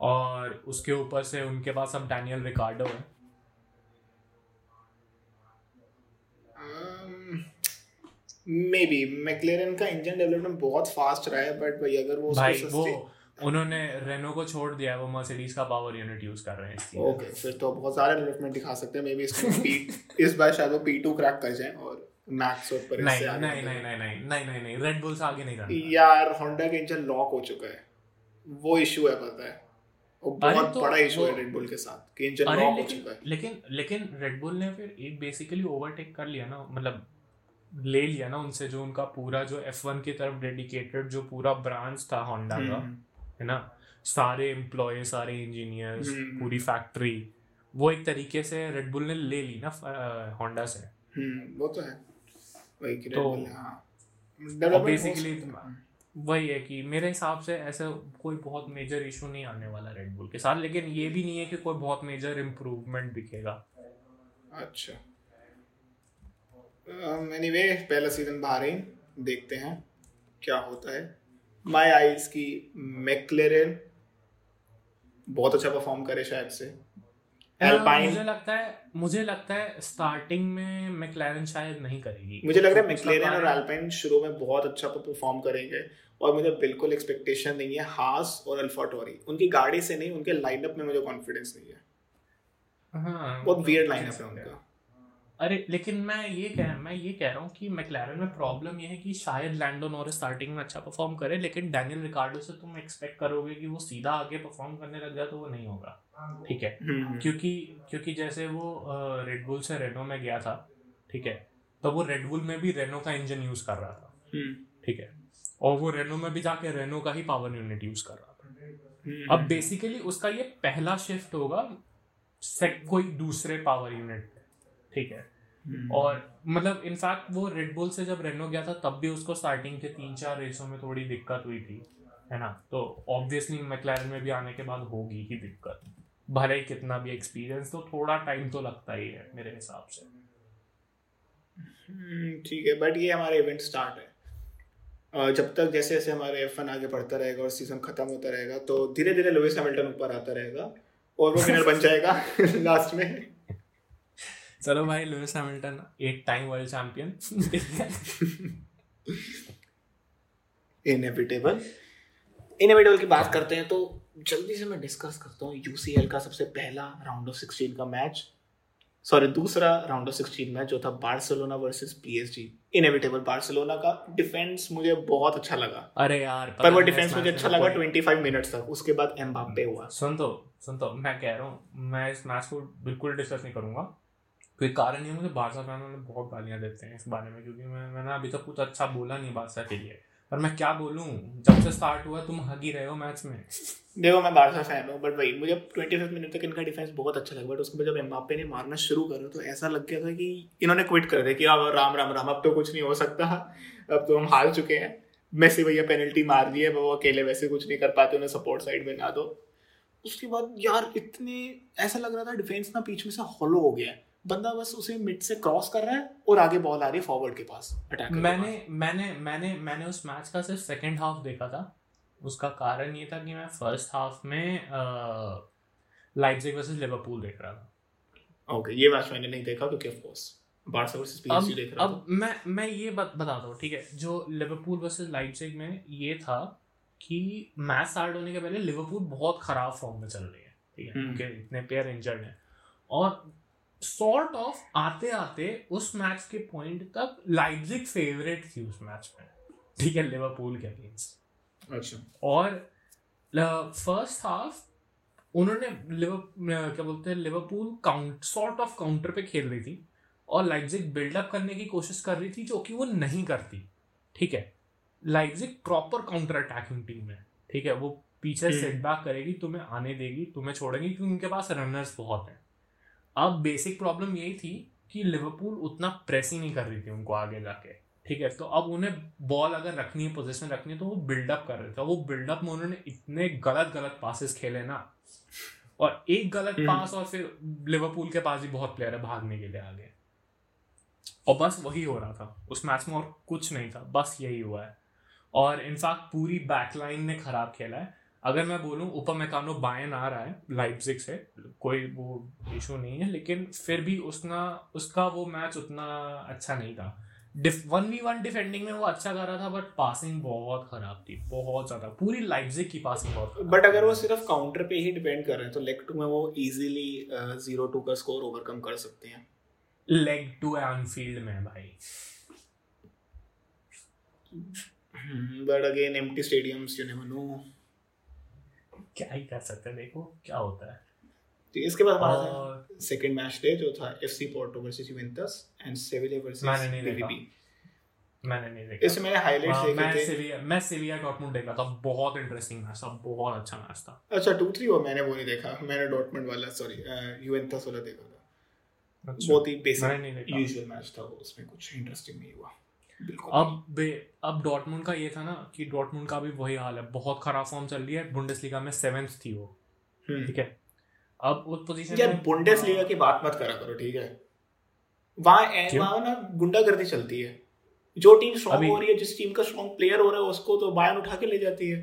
और उसके ऊपर से उनके पास अब डैनियल रिकार्डो है। मे बी मैक्लेरन का इंजन डेवलपमेंट बहुत फास्ट रहा है बट भाई अगर वो भाई वो उन्होंने रेनो को छोड़ दिया है वो मर्सिडीज का पावर यूनिट यूज़ कर रहे हैं। ओके फिर तो बहुत सारे डेवलपमेंट दिखा सकते हैं मे बी इसमें पी इस बार शायद वो पी टू क्रैक कर जाए और मैक्स और पर नहीं नहीं नहीं नहीं नहीं नहीं नहीं नहीं रेड बुल से आगे नहीं जाना यार होंडा का इंजन लॉक हो चुका है। वो इशू है पता है। बहुत तो बड़ा इशू है रेड बुल के साथ कि इंजन लॉक हो चुका है। लेकिन लेकिन रेड बुल ने फिर एक बेसिकली ओवरटेक कर लिया ना मतलब ले लिया ना उनसे जो उनका पूरा जो F1 की तरफ़ डेडिकेटेड जो पूरा ब्रांच था होंडा का हम्म, है ना? सारे एम्प्लॉय सारे इंजीनियर्स हम्म। पूरी फैक्ट्री वो एक तरीके से रेडबुल ने ले ली ना होंडा से। हम्म वो तो है। वही तो- हाँ। बेसिकली हो- वही है कि मेरे हिसाब से ऐसा कोई बहुत मेजर इशू नहीं आने वाला रेडबुल के साथ लेकिन ये भी नहीं है कि कोई बहुत मेजर इम्प्रूवमेंट दिखेगा। अच्छा। एनीवे पहला सीज़न बहरीन देखते हैं क्या होता है। माय आइज़ की मैक्लेरन बहुत अच्छा परफॉर्म करे शायद से। हाँ, एल्पाइन मुझे लगता है मुझे लगता है स्टार्टिंग में मैक्लैरन शायद नहीं करेगी। मुझे लग रहा है मैक्लेरन और एल्पाइन शुरू में बहुत अच्छा परफॉर्म करेंगे। और मुझे बिल्कुल एक्सपेक्टेशन नहीं है हास और अल्फ़ा टोरी उनकी गाड़ी से नहीं उनके लाइनअप में मुझे कॉन्फिडेंस नहीं है। हाँ बहुत वियर्ड लाइनअप है उनका। अरे लेकिन मैं ये कह मैं ये कह रहा हूँ कि मैक्लैरन में प्रॉब्लम ये है कि शायद लैंडो नॉरिस स्टार्टिंग में अच्छा परफॉर्म करे लेकिन डैनियल रिकार्डो से तुम एक्सपेक्ट करोगे कि वो सीधा आगे परफॉर्म करने लग जाए तो वो नहीं होगा। ठीक है? हम्म, क्योंकि क्योंकि जैसे वो रेडबुल से रेनो में गया था ठीक है? तो वो रेडबुल में भी रेनो का इंजन यूज़ कर रहा था। हम्म, ठीक है? और वो रेनो में भी जाके रेनो का ही पावर यूनिट यूज़ कर रहा था। हम्म, अब बेसिकली उसका ये पहला शिफ्ट होगा कोई दूसरे पावर यूनिट ठीक है? हम्म, और मतलब इनफैक्ट वो रेडबुल से जब रेनो गया था तब भी उसको स्टार्टिंग के तीन चार रेसों में थोड़ी दिक्कत हुई थी है ना? तो ऑब्वियसली मैक्लैरन में भी आने के बाद होगी ही दिक्कत। भले ही कितना भी एक्सपीरियंस तो थोड़ा टाइम तो लगता ही है मेरे हिसाब से। हम्म, ठीक है बट ये हमारे इवेंट स्टार्ट है। जब तक जैसे जैसे हमारे एफ़ आगे बढ़ता रहेगा और सीज़न खत्म होता रहेगा तो धीरे धीरे लुइस हैमिल्टन ऊपर आता रहेगा और वो विनर बन जाएगा लास्ट में। चलो भाई Lewis Hamilton eight time world champion inevitable inevitable की बात करते हैं तो जल्दी से मैं डिस्कस करता हूँ यूसीएल का सबसे पहला राउंड ऑफ़ 16 का मैच सॉरी दूसरा राउंड ऑफ़ 16 मैच जो था Barcelona versus PSG inevitable Barcelona का डिफेंस मुझे बहुत अच्छा लगा। अरे यार पर वो डिफेंस मुझे अच्छा लगा कोई- 25 मिनट्स तक उसके बाद एम्बाप्पे हुआ। सुन तो सुन तो मैं कह रहा हूँ मैं इस मैच को बिल्कुल डिस्कस नहीं करूँगा। कोई कारण नहीं है मुझे बारसा फैनों ने बहुत गालियाँ देते हैं इस बारे में क्योंकि मैं मैंने अभी तक कुछ अच्छा बोला नहीं बादशाह के लिए। पर मैं क्या बोलूँ? जब से स्टार्ट हुआ, तुम हग ही रहे हो मैच में। देखो, मैं बारसा फ़ैन हूँ बट भाई, मुझे 25 मिनट तक इनका डिफेंस बहुत अच्छा लगा बट उसके बाद जब एम्बाप्पे ने मारना शुरू करा तो ऐसा लग गया था कि इन्होंने क्विट कर दिया कि अब राम राम राम, अब तो कुछ नहीं हो सकता, अब तो हम हार चुके हैं। मैसे भैया पेनल्टी मार दी है, वो अकेले वैसे कुछ नहीं कर पाते, उन्हें सपोर्ट साइड में ना दो। उसके बाद यार, इतने, ऐसा लग रहा था डिफेंस ना पीछे से हॉलो हो गया है। बंदा बस उसे मिड से क्रॉस कर रहा है और आगे बॉल आ रही है फॉरवर्ड के पास अटैक मैंने पास। मैंने मैंने मैंने उस मैच का सिर्फ़ सेकंड हाफ़ देखा था। उसका कारण ये था कि मैं फ़र्स्ट हाफ़ में लाइप्जिग वर्सेस लिवरपूल देख रहा था। ओके ये मैच मैंने नहीं देखा क्योंकि of course Barca versus PSG देख रहा अब मैं मैं ये बात बताता हूँ ठीक है? जो लिवरपूल वर्सेस लाइप्जिग में ये था कि मैच स्टार्ट होने के पहले लिवरपूल बहुत खराब फॉर्म में चल रही है ठीक है? हम्म। क्योंकि इतने प्लेयर इंजर्ड हैं। और सॉर्ट ऑफ़ आते आते उस मैच के पॉइंट तक लाइप्जिग फेवरेट थी उस मैच में। ठीक है लिवरपूल के अगेंस्ट अच्छा। और फ़र्स्ट हाफ़ उन्होंने लिवर क्या बोलते हैं Liverpool count sort of counter पे खेल रही थी और लाइप्जिग बिल्डअप करने की कोशिश कर रही थी जो कि वो नहीं करती। ठीक है Leipzig proper counter attacking team है। ठीक है वो पीछे हम्म। सेट बैक करेगी तुम्हें आने देगी तुम्हें छोड़ेगी क्योंकि उनके पास रनर्स बहुत हैं। अब बेसिक प्रॉब्लम यही थी कि लिवरपूल उतना प्रेस ही नहीं कर रही थी उनको आगे जाके। ठीक है? तो अब उन्हें बॉल अगर रखनी है पोजिशन रखनी है तो वो बिल्डअप कर रहे थे। वो बिल्डअप में उन्होंने इतने गलत गलत पासिस खेले ना। और एक गलत हम्म। पास और फिर लिवरपूल के पास भी बहुत प्लेयर है भागने के लिए आगे। और बस वही हो रहा था। उस मैच में और कुछ नहीं था। बस यही हुआ है। और इनफैक्ट पूरी बैकलाइन ने खराब खेला है। अगर मैं बोलूँ ऊपर मैकानो बायन आ रहा है लाइप्जिग से कोई वो इशू नहीं है लेकिन फिर भी उसका उसका वो मैच उतना अच्छा नहीं था। वन वी वन डिफेंडिंग में वो अच्छा कर रहा था बट पासिंग बहुत खराब थी बहुत ज़्यादा। पूरी लाइप्जिग की पासिंग बहुत बट अगर वो सिर्फ़ काउंटर पे ही डिपेंड कर रहे हैं तो लेग टू में वो इजीली ज़ीरो टू का स्कोर ओवरकम कर सकते हैं। लेग टू एनफील्ड में भाई। But again empty stadiums you never know क्या ही कर सकते हैं? देखो क्या होता है? तो इसके बाद हमारा सेकंड मैच डे जो था FC Porto versus Juventus and Sevilla versus मैंने नहीं देखा। बीवीबी मैंने नहीं देखा। इसमें मैंने हाइलाइट्स देखे मैं थे। सेविया मैं सेविया डॉटमुंड देख था। बहुत इंटरेस्टिंग मैच था बहुत अच्छा मैच था। अच्छा टू थ्री वो मैंने वो नहीं देखा। मैंने डॉटमंड वाला सॉरी यूवेंटस वाला देखा था। अच्छा। बहुत ही बेसिक यूजुअल मैच था उसमें कुछ इंटरेस्टिंग नहीं हुआ। अब अब डॉटमुंड का ये था ना कि डॉटमुंड का भी वही हाल है। बहुत खराब फॉर्म चल रही है। बुंडेसलीगा में सेवेंथ थी वो। हम्म। ठीक है? अब उस पोजीशन यार बुंडेसलीगा की बात मत करा करो ठीक है? वहाँ वहाँ ना गुंडागर्दी चलती है। जो टीम स्ट्रॉन्ग हो रही है जिस टीम का स्ट्रॉन्ग प्लेयर हो रहा है उसको तो बायन उठा के ले जाती है।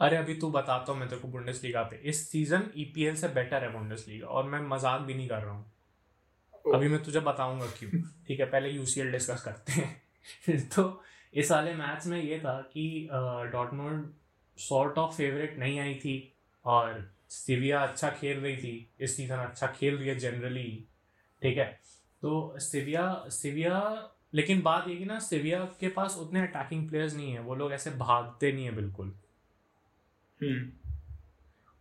अरे अभी तू बताता हूँ मैं तेरे को बुंडेसलीगा पे। इस सीज़न ईपीएल से बेटर है बुंडेसलीगा और मैं मज़ाक भी नहीं कर रहा हूँ। अभी मैं तुझे बताऊँगा क्यों। ठीक है? पहले यूसीएल डिस्कस करते हैं। तो इस वाले मैच में ये था कि डॉटमोंड सॉर्ट ऑफ़ फेवरेट नहीं आई थी और सिविया अच्छा खेल रही थी इस सीज़न अच्छा खेल रही है जनरली ठीक है? तो सिविया सिविया लेकिन बात ये कि ना सिविया के पास उतने अटैकिंग प्लेयर्स नहीं है वो लोग ऐसे भागते नहीं है बिल्कुल। हम्म।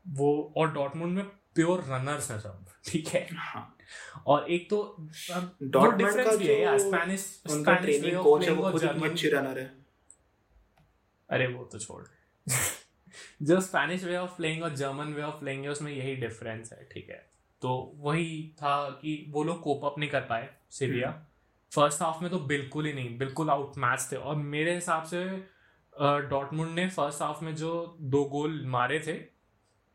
वो और डॉटमुंड में प्योर रनर्स हैं सब ठीक है? हाँ। और एक तो डिफरेंस का भी है यार स्पेनिश उनका ट्रेनिंग कोच है वो खुद इतनी अच्छी रनर है। अरे वो तो छोड़। जो स्पेनिश वे ऑफ़ प्लेइंग और जर्मन वे ऑफ़ प्लेइंग है उसमें यही डिफरेंस है ठीक है। तो वही था कि वो लोग कोप अप नहीं कर पाए सीरिया फ़र्स्ट हाफ़ में तो बिल्कुल ही नहीं बिल्कुल आउट मैच थे। और मेरे हिसाब से डॉटमुंड ने फ़र्स्ट हाफ़ में जो दो गोल मारे थे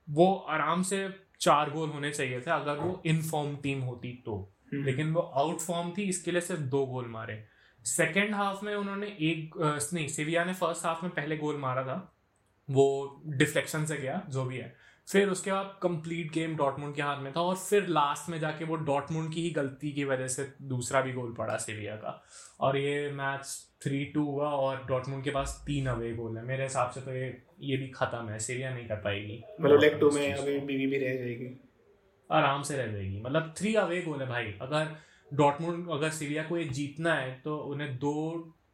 वो आराम से चार गोल होने चाहिए थे अगर वो इनफॉर्म टीम होती तो। हम्म। लेकिन वो आउट फॉर्म थी इसके लिए सिर्फ़ दो गोल मारे। सेकेंड हाफ़ में उन्होंने एक नहीं सिविया ने फ़र्स्ट हाफ़ में पहले गोल मारा था वो डिफ्लेक्शन से गया जो भी है। फिर उसके बाद कंप्लीट गेम डॉटमुंड के हाथ में था और फिर लास्ट में जाके वो डॉटमुंड की ही गलती की वजह से दूसरा भी गोल पड़ा सिविया का। और ये मैच थ्री टू हुआ और डॉटमुंड के पास तीन अवे गोल है। मेरे हिसाब से तो ये ये भी खत्म है सिविया नहीं कर पाएगी। मतलब लेग टू में अभी बीवी भी रह जाएगी। आराम से रह जाएगी। मतलब थ्री अवे गोल है भाई। अगर डॉटमुंड अगर सीरिया को ये जीतना है तो उन्हें दो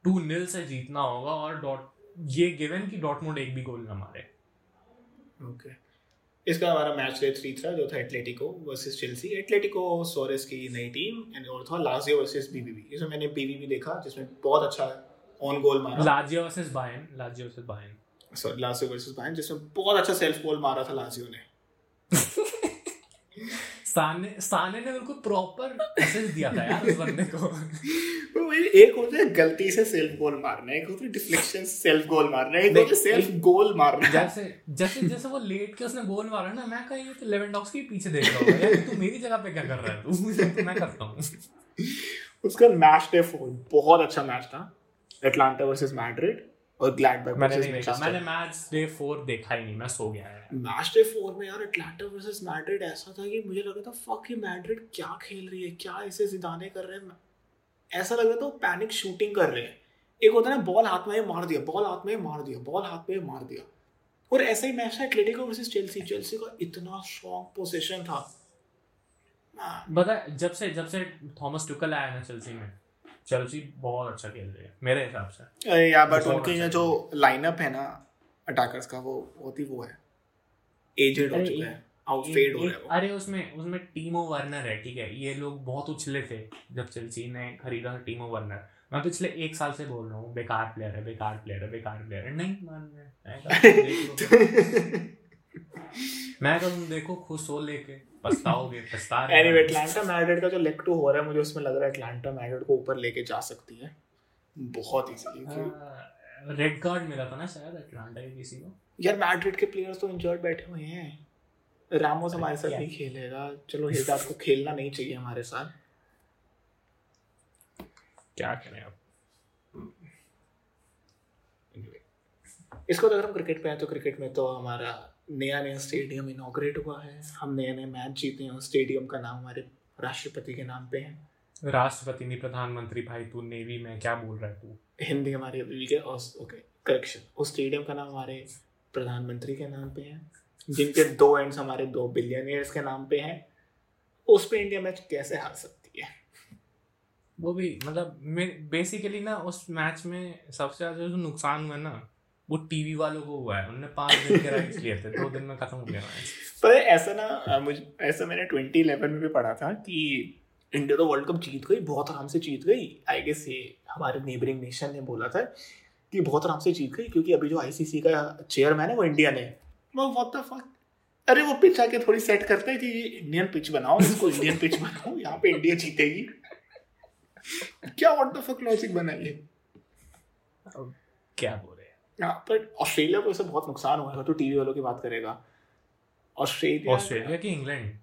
टू नील से जीतना होगा और डॉट ये गिवन कि डॉटमुंड एक भी गोल ना मारे। ओके इसका हमारा मैच डे थ्री था जो था Atletico versus Chelsea Atletico Suarez की नई टीम एंड और था लाजियो वर्सेस बीबीबी इसमें मैंने बीबीबी देखा जिसमें बहुत अच्छा ऑन गोल मारा। Lazio versus Bayern Lazio versus Bayern sorry Lazio versus Bayern जिसमें बहुत अच्छा सेल्फ गोल मारा था लाजियो ने। साने साने ने बिल्कुल प्रॉपर मैसेज दिया था यार उस बंदे को। एक होता है गलती से सेल्फ गोल मारना एक होता है डिफ्लेक्शन से सेल्फ गोल मारना एक होता है सेल्फ गोल मारना। जैसे जैसे जैसे वो लेट के उसने गोल मारा ना मैं कहीं तो लेवेंडॉक्स के पीछे देख रहा हूँ। यार तू मेरी जगह पे क्या कर रहा है? तू तो मैं करता हूँ। उसका मैच डे फोर बहुत अच्छा मैच था। एटलांटा वर्सेस मैड्रिड और ग्लैडबर्ग मैंने नहीं देखा। मैंने मैच डे फोर देखा ही नहीं मैं सो गया है मैच डे फोर में यार एटलांटा वर्सेस मैड्रिड ऐसा था कि मुझे लगा था फक ये मैड्रिड क्या खेल रही है? क्या इसे जिदाने कर रहे हैं? ऐसा लग रहा था वो पैनिक शूटिंग कर रहे हैं। एक होता है ना बॉल हाथ में मार दिया बॉल हाथ में मार दिया बॉल हाथ में मार दिया। और ऐसा ही मैच था एटलेटिको वर्सेस चेल्सी चेल्सी का इतना स्ट्रॉन्ग पोजीशन था। बता जब से जब से थॉमस टुकल आया ना चेल्सी में चेल्सी बहुत अच्छा खेल रही है मेरे हिसाब से। यार बट उनकी ये जो लाइनअप है। ना अटैकर्स का वो होती वो है। एजेड हो चुका है हो रहा है अरे उसमें उसमें टीमो वर्नर है ठीक है? ये लोग बहुत उछले थे जब चेल्सी ने खरीदा था टीमो वर्नर मैं पिछले एक साल से बोल रहा हूँ बेकार प्लेयर है बेकार प्लेयर है बेकार प्लेयर है। नहीं मान रहे मैं तो तुम देखो खुश हो लेके। पछताओगे पछता एनीवे एटलांटा मैड्रिड का जो लेग टू हो रहा है मुझे उसमें लग रहा है एटलांटा मैड्रिड को ऊपर लेके जा सकती है। बहुत इजीली रेड कार्ड मिला था ना शायद एटलांटा के किसी को। यार मैड्रिड के प्लेयर्स तो इंजर्ड बैठे हुए हैं। रामोस हमारे साथ नहीं खेलेगा। चलो हिजाब को खेलना नहीं चाहिए हमारे साथ। क्या करें अब? इसको तो अगर हम क्रिकेट पे हैं तो क्रिकेट में तो हमारा नया नया स्टेडियम इनॉग्रेट हुआ है। हम नए नए मैच जीते हैं स्टेडियम का नाम हमारे राष्ट्रपति के नाम पे है। राष्ट्रपति नहीं प्रधानमंत्री भाई तू नेवी में क्या बोल रहा है तू? हिंदी हमारी ओके करेक्शन उस स्टेडियम का नाम हमारे प्रधानमंत्री के नाम पे है। जिनके दो एंड्स हमारे दो बिलियनियर्स के नाम पे हैं। उस पर इंडिया मैच कैसे हार सकती है? वो भी मतलब बेसिकली ना उस मैच में सबसे ज़्यादा जो नुकसान हुआ ना वो टीवी वालों को हुआ है। उन्होंने पाँच दिन के राइट्स लिए थे दो दिन में खत्म हो गया पर ऐसा ना मुझे ऐसा मैंने ट्वेंटी इलेवन में भी पढ़ा था कि इंडिया तो वर्ल्ड कप जीत गई बहुत आराम से जीत गई। आई गेस ये हमारे नेबरिंग नेशन ने बोला था कि बहुत आराम से जीत गई क्योंकि अभी जो आईसीसी का चेयरमैन है वो इंडिया ने। वो व्हाट द फक अरे वो पिच आके थोड़ी सेट करते हैं कि इंडियन पिच बनाओ इसको इंडियन पिच बनाओ यहाँ पे इंडिया जीतेगी। क्या व्हाट द फक लॉजिक बनाइए क्या बोल? पर ऑस्ट्रेलिया को इससे बहुत नुकसान हुआ है तो टीवी वालों की बात करेगा। ऑस्ट्रेलिया ऑस्ट्रेलिया की इंग्लैंड?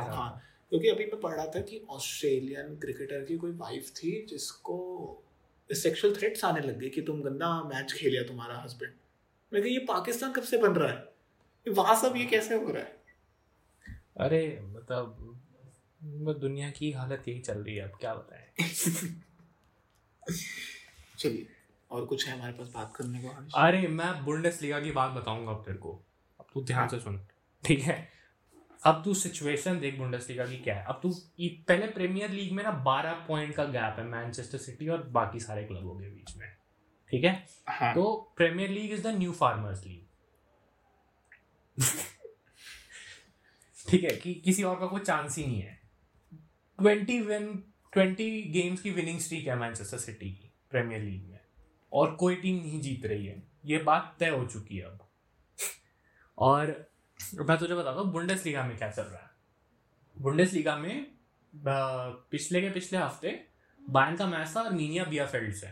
साथ। हाँ क्योंकि अभी मैं पढ़ रहा था कि ऑस्ट्रेलियन क्रिकेटर की कोई वाइफ थी जिसको सेक्सुअल थ्रेट्स आने लग गए कि तुम गंदा मैच खेलिया तुम्हारा हस्बैंड मैं ये पाकिस्तान कब से बन रहा है? वहाँ सब ये कैसे हो रहा है? अरे मतलब दुनिया की हालत यही चल रही है अब क्या बताएँ? चलिए और कुछ है हमारे पास बात करने को अरे मैं बुंडेसलीगा की बात बताऊँगा अब तेरे को। अब तू ध्यान से सुन ठीक है? अब तू सिचुएशन देख बुंडेसलीगा की क्या है। अब तू पहले प्रीमियर लीग में ना बारह पॉइंट का गैप है मैनचेस्टर सिटी और बाकी सारे क्लबों के बीच में ठीक है? हाँ. तो Premier League is the new farmers league ठीक है? कि किसी और का कोई चांस ही नहीं है। ट्वेंटी विन ट्वेंटी गेम्स की विनिंग स्ट्रीक है मैनचेस्टर सिटी की प्रीमियर लीग में। और कोई टीम नहीं जीत रही है। ये बात तय हो चुकी है अब। और मैं तुझे बताता हूँ बुंडेस लीगा में क्या चल रहा है। बुंडेस लीगा में पिछले के पिछले हफ़्ते बायन का मैच था और नीनिया बिया फ़ील्ड से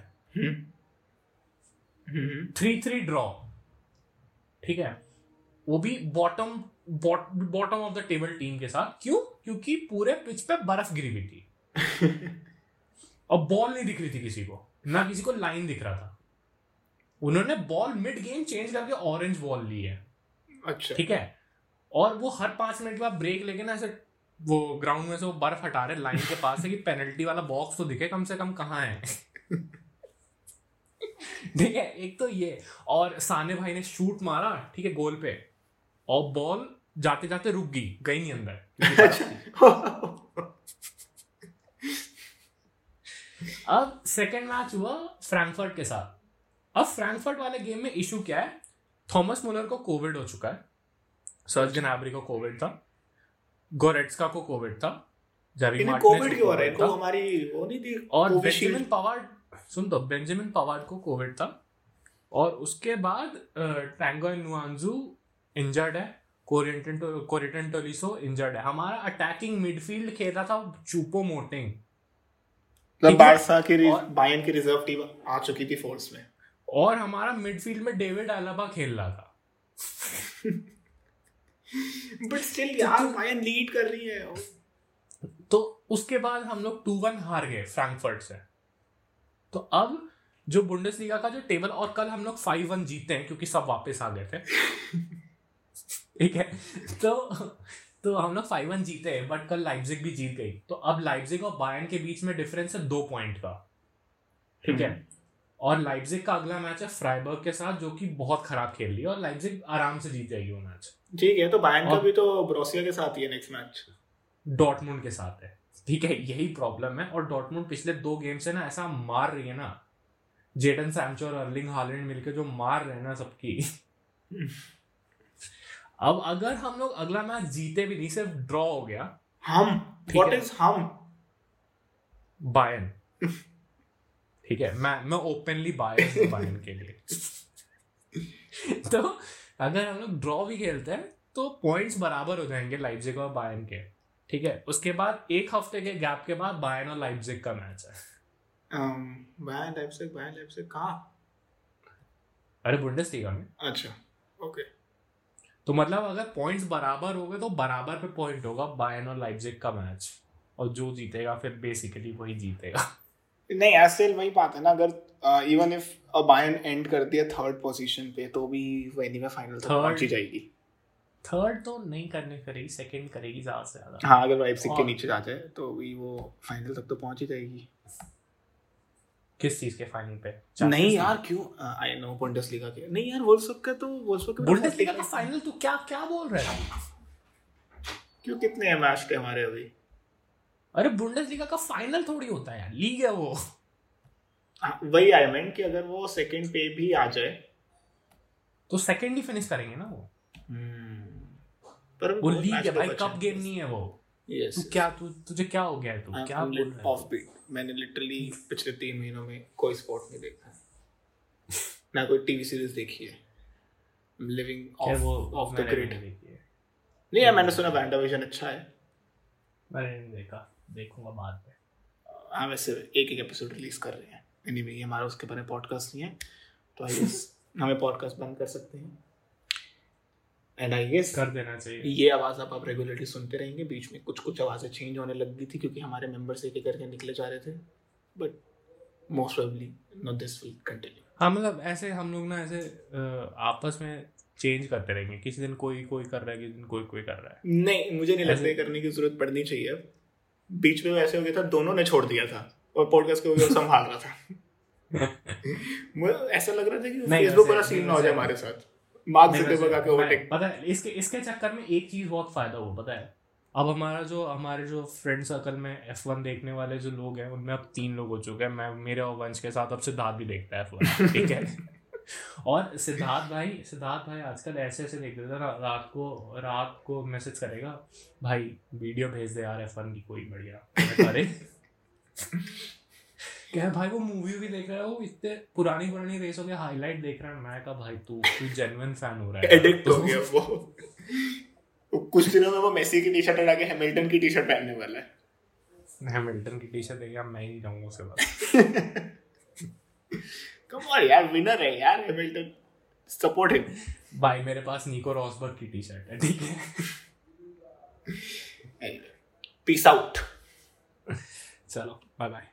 थ्री थ्री ड्रॉ ठीक है? वो भी bottom bottom of the table team के साथ। क्यों? क्योंकि पूरे पिच पे बर्फ़ गिरी हुई थी। और बॉल नहीं दिख रही थी किसी को। ना किसी को लाइन दिख रहा था। उन्होंने बॉल मिड गेम चेंज करके ऑरेंज बॉल ली है। अच्छा। ठीक है? और वो हर पाँच मिनट के बाद ब्रेक लेके ना ऐसे वो ग्राउंड में से वो बर्फ़ हटा रहे लाइन के पास से कि पेनल्टी वाला बॉक्स तो दिखे कम से कम कहाँ है। ठीक है? एक तो ये। और साने भाई ने शूट मारा ठीक है गोल पे। और बॉल जाते जाते रुक गई गई नहीं अंदर। अब सेकेंड मैच हुआ फ्रैंकफर्ट के साथ। अब फ्रैंकफर्ट वाले गेम में इशू क्या है? थॉमस मुलर को कोविड हो चुका है। सर्ज गनाबरी को कोविड था। गोरेट्सका को कोविड था। कोविड क्यों रहा है? हमारी वो नहीं थी और बेंजामिन पवार्ड सुन तो बेंजामिन पवार्ड को कोविड था। और उसके बाद टैंगो नुआंजू इंजर्ड है। कोरियन टोलिसो इंजर्ड है। हमारा अटैकिंग मिडफील्ड खेल रहा था चुपो मोटिंग मतलब बारसा की बायन की रिज़र्व टीम आ चुकी थी फोर्स में। और हमारा मिडफील्ड में डेविड अलाबा खेल रहा था। बट स्टिल यार बायन लीड कर रही है। तो उसके बाद हम लोग टू वन हार गए फ्रैंकफर्ट से। तो अब जो बुंडेसलीगा का जो टेबल और कल हम लोग फाइव वन जीते हैं क्योंकि सब वापस आ गए थे। ठीक है? तो तो हम लोग फाइव वन जीते हैं बट कल लाइब्जिक भी जीत गई। तो अब लाइब्जिक और बायन के बीच में डिफरेंस है दो पॉइंट का। ठीक है? हम्म। और लाइब्जिक का अगला मैच है फ्राइबर्ग के साथ जो कि बहुत खराब खेल रही है और लाइब्जिक आराम से जीत जाएगी वो मैच ठीक है तो बायन का भी तो ब्रोसिया के साथ ही है नेक्स्ट मैच डॉटमुंड के साथ है। ठीक है यही प्रॉब्लम है। और डॉटमुंड पिछले दो गेम से ना ऐसा मार रही है ना जेडन सैमचो और अर्लिंग हालैंड मिलकर जो मार रहे हैं ना सबकी। अब अगर हम लोग अगला मैच जीते भी नहीं सिर्फ़ ड्रॉ हो गया। हम व्हाट इज़ हम? बायन ठीक है मैं मैं ओपनली बायन बायन के लिए। तो अगर हम लोग ड्रॉ भी खेलते हैं तो पॉइंट्स बराबर हो जाएँगे लाइप्जिग और बायन के। ठीक है उसके बाद एक हफ़्ते के गैप के बाद बायन और लाइप्जिग का मैच है। बायन लाइप्जिग बायन लाइप्जिग कहाँ? अरे बुंडेसलीगा में। अच्छा ओके तो मतलब अगर पॉइंट्स बराबर हो गए तो बराबर पे पॉइंट होगा। बायन और लाइप्जिग का मैच और जो जीतेगा फिर बेसिकली वही जीतेगा। नहीं ऐसे वही बात है ना अगर even if a Bayern end करती है थर्ड पोजीशन पे तो भी वही में फाइनल तक पहुँच ही जाएगी। थर्ड तो नहीं करने करेगी सेकंड करेगी ज़्यादा से ज़्यादा। हाँ अगर लाइप्जिग के नीचे जाते हैं तो भी वो फाइनल तक तो पहुँच ही जाएगी। किस चीज़ के फाइनल पे? नहीं यार क्यों? आई नो बुंडेसलीगा के। नहीं यार वोल्सबर्ग का तो वोल्सबर्ग के बुंडेसलीगा का फाइनल तू क्या क्या बोल रहा है? क्यों कितने हैं मैच के हमारे अभी? अरे बुंडेसलीगा का फाइनल थोड़ी होता है यार। लीग है वो। वही आई मीन कि अगर वो सेकंड पे भी आ जाए। तो सेकंड ही फिनिश करेंगे ना वो। hmm. पर वो लीग है भाई कप गेम नहीं है वो। Yes, तू क्या तू तुझे क्या हो गया? है तू क्या बोल रहा है? ऑफ़ बीट मैंने लिटरली पिछले तीन महीनों में कोई स्पोर्ट नहीं देखा है। ना कोई टीवी सीरीज़ देखी है। Living off off the grid नहीं यार मैंने सुना वैंडा विजन अच्छा है। मैंने नहीं देखा। देखूँगा बाद में। हाँ वैसे एक एक एपिसोड रिलीज़ कर रहे हैं। एनीवे ये हमारा उसके बारे में पॉडकास्ट नहीं है। तो आई हमें पॉडकास्ट बंद कर सकते हैं। एंड आई गेस कर देना चाहिए। ये आवाज़ आप आप रेगुलरली सुनते रहेंगे बीच में कुछ कुछ आवाज़ें चेंज होने लग गई थी क्योंकि हमारे मेंबर्स एक एक करके निकले जा रहे थे। But most probably not this will continue हाँ मतलब ऐसे हम लोग ना ऐसे आपस में चेंज करते रहेंगे। किसी दिन कोई कोई कर रहा है किसी दिन कोई कोई कर रहा है। नहीं मुझे नहीं लगता करने की ज़रूरत पड़नी चाहिए। अब बीच में ऐसे हो गया था दोनों ने छोड़ दिया था और पॉडकास्ट को संभाल रहा था। मुझे ऐसा लग रहा था कि फेसबुक वाला सीन ना हो जाए हमारे साथ। मार्क जुकरबर्ग आके ओवरटेक पता है इसके इसके चक्कर में एक चीज़ बहुत फ़ायदा हुआ पता है। अब हमारा जो हमारे जो फ्रेंड सर्कल में एफ़ वन देखने वाले जो लोग हैं उनमें अब तीन लोग हो चुके हैं। मैं मेरे और वंश के साथ अब सिद्धार्थ भी देखता है एफ़ वन ठीक है? और सिद्धार्थ भाई सिद्धार्थ भाई आजकल ऐसे ऐसे देख रहे थे ना रात को रात को मैसेज करेगा भाई वीडियो भेज दे यार एफ़ वन की कोई बढ़िया अरे क्या भाई वो मूवी भी देख रहा है वो इतने पुरानी पुरानी रेसों के हाईलाइट देख रहा है। मैं कहा भाई तू तू जेन्युइन फ़ैन हो रहा है एडिक्ट हो गया वो। कुछ दिनों में वो मेसी की टी-शर्ट हटा के हैमिल्टन की टी-शर्ट पहनने वाला है। हैमिल्टन की टी-शर्ट देखिए मैं ही जाऊँगा उसके बाद कम ऑन यार विनर है यार हैमिल्टन सपोर्ट हिम भाई मेरे पास निको रॉसबर्ग की टी-शर्ट है ठीक है। पीस आउट चलो बाय बाय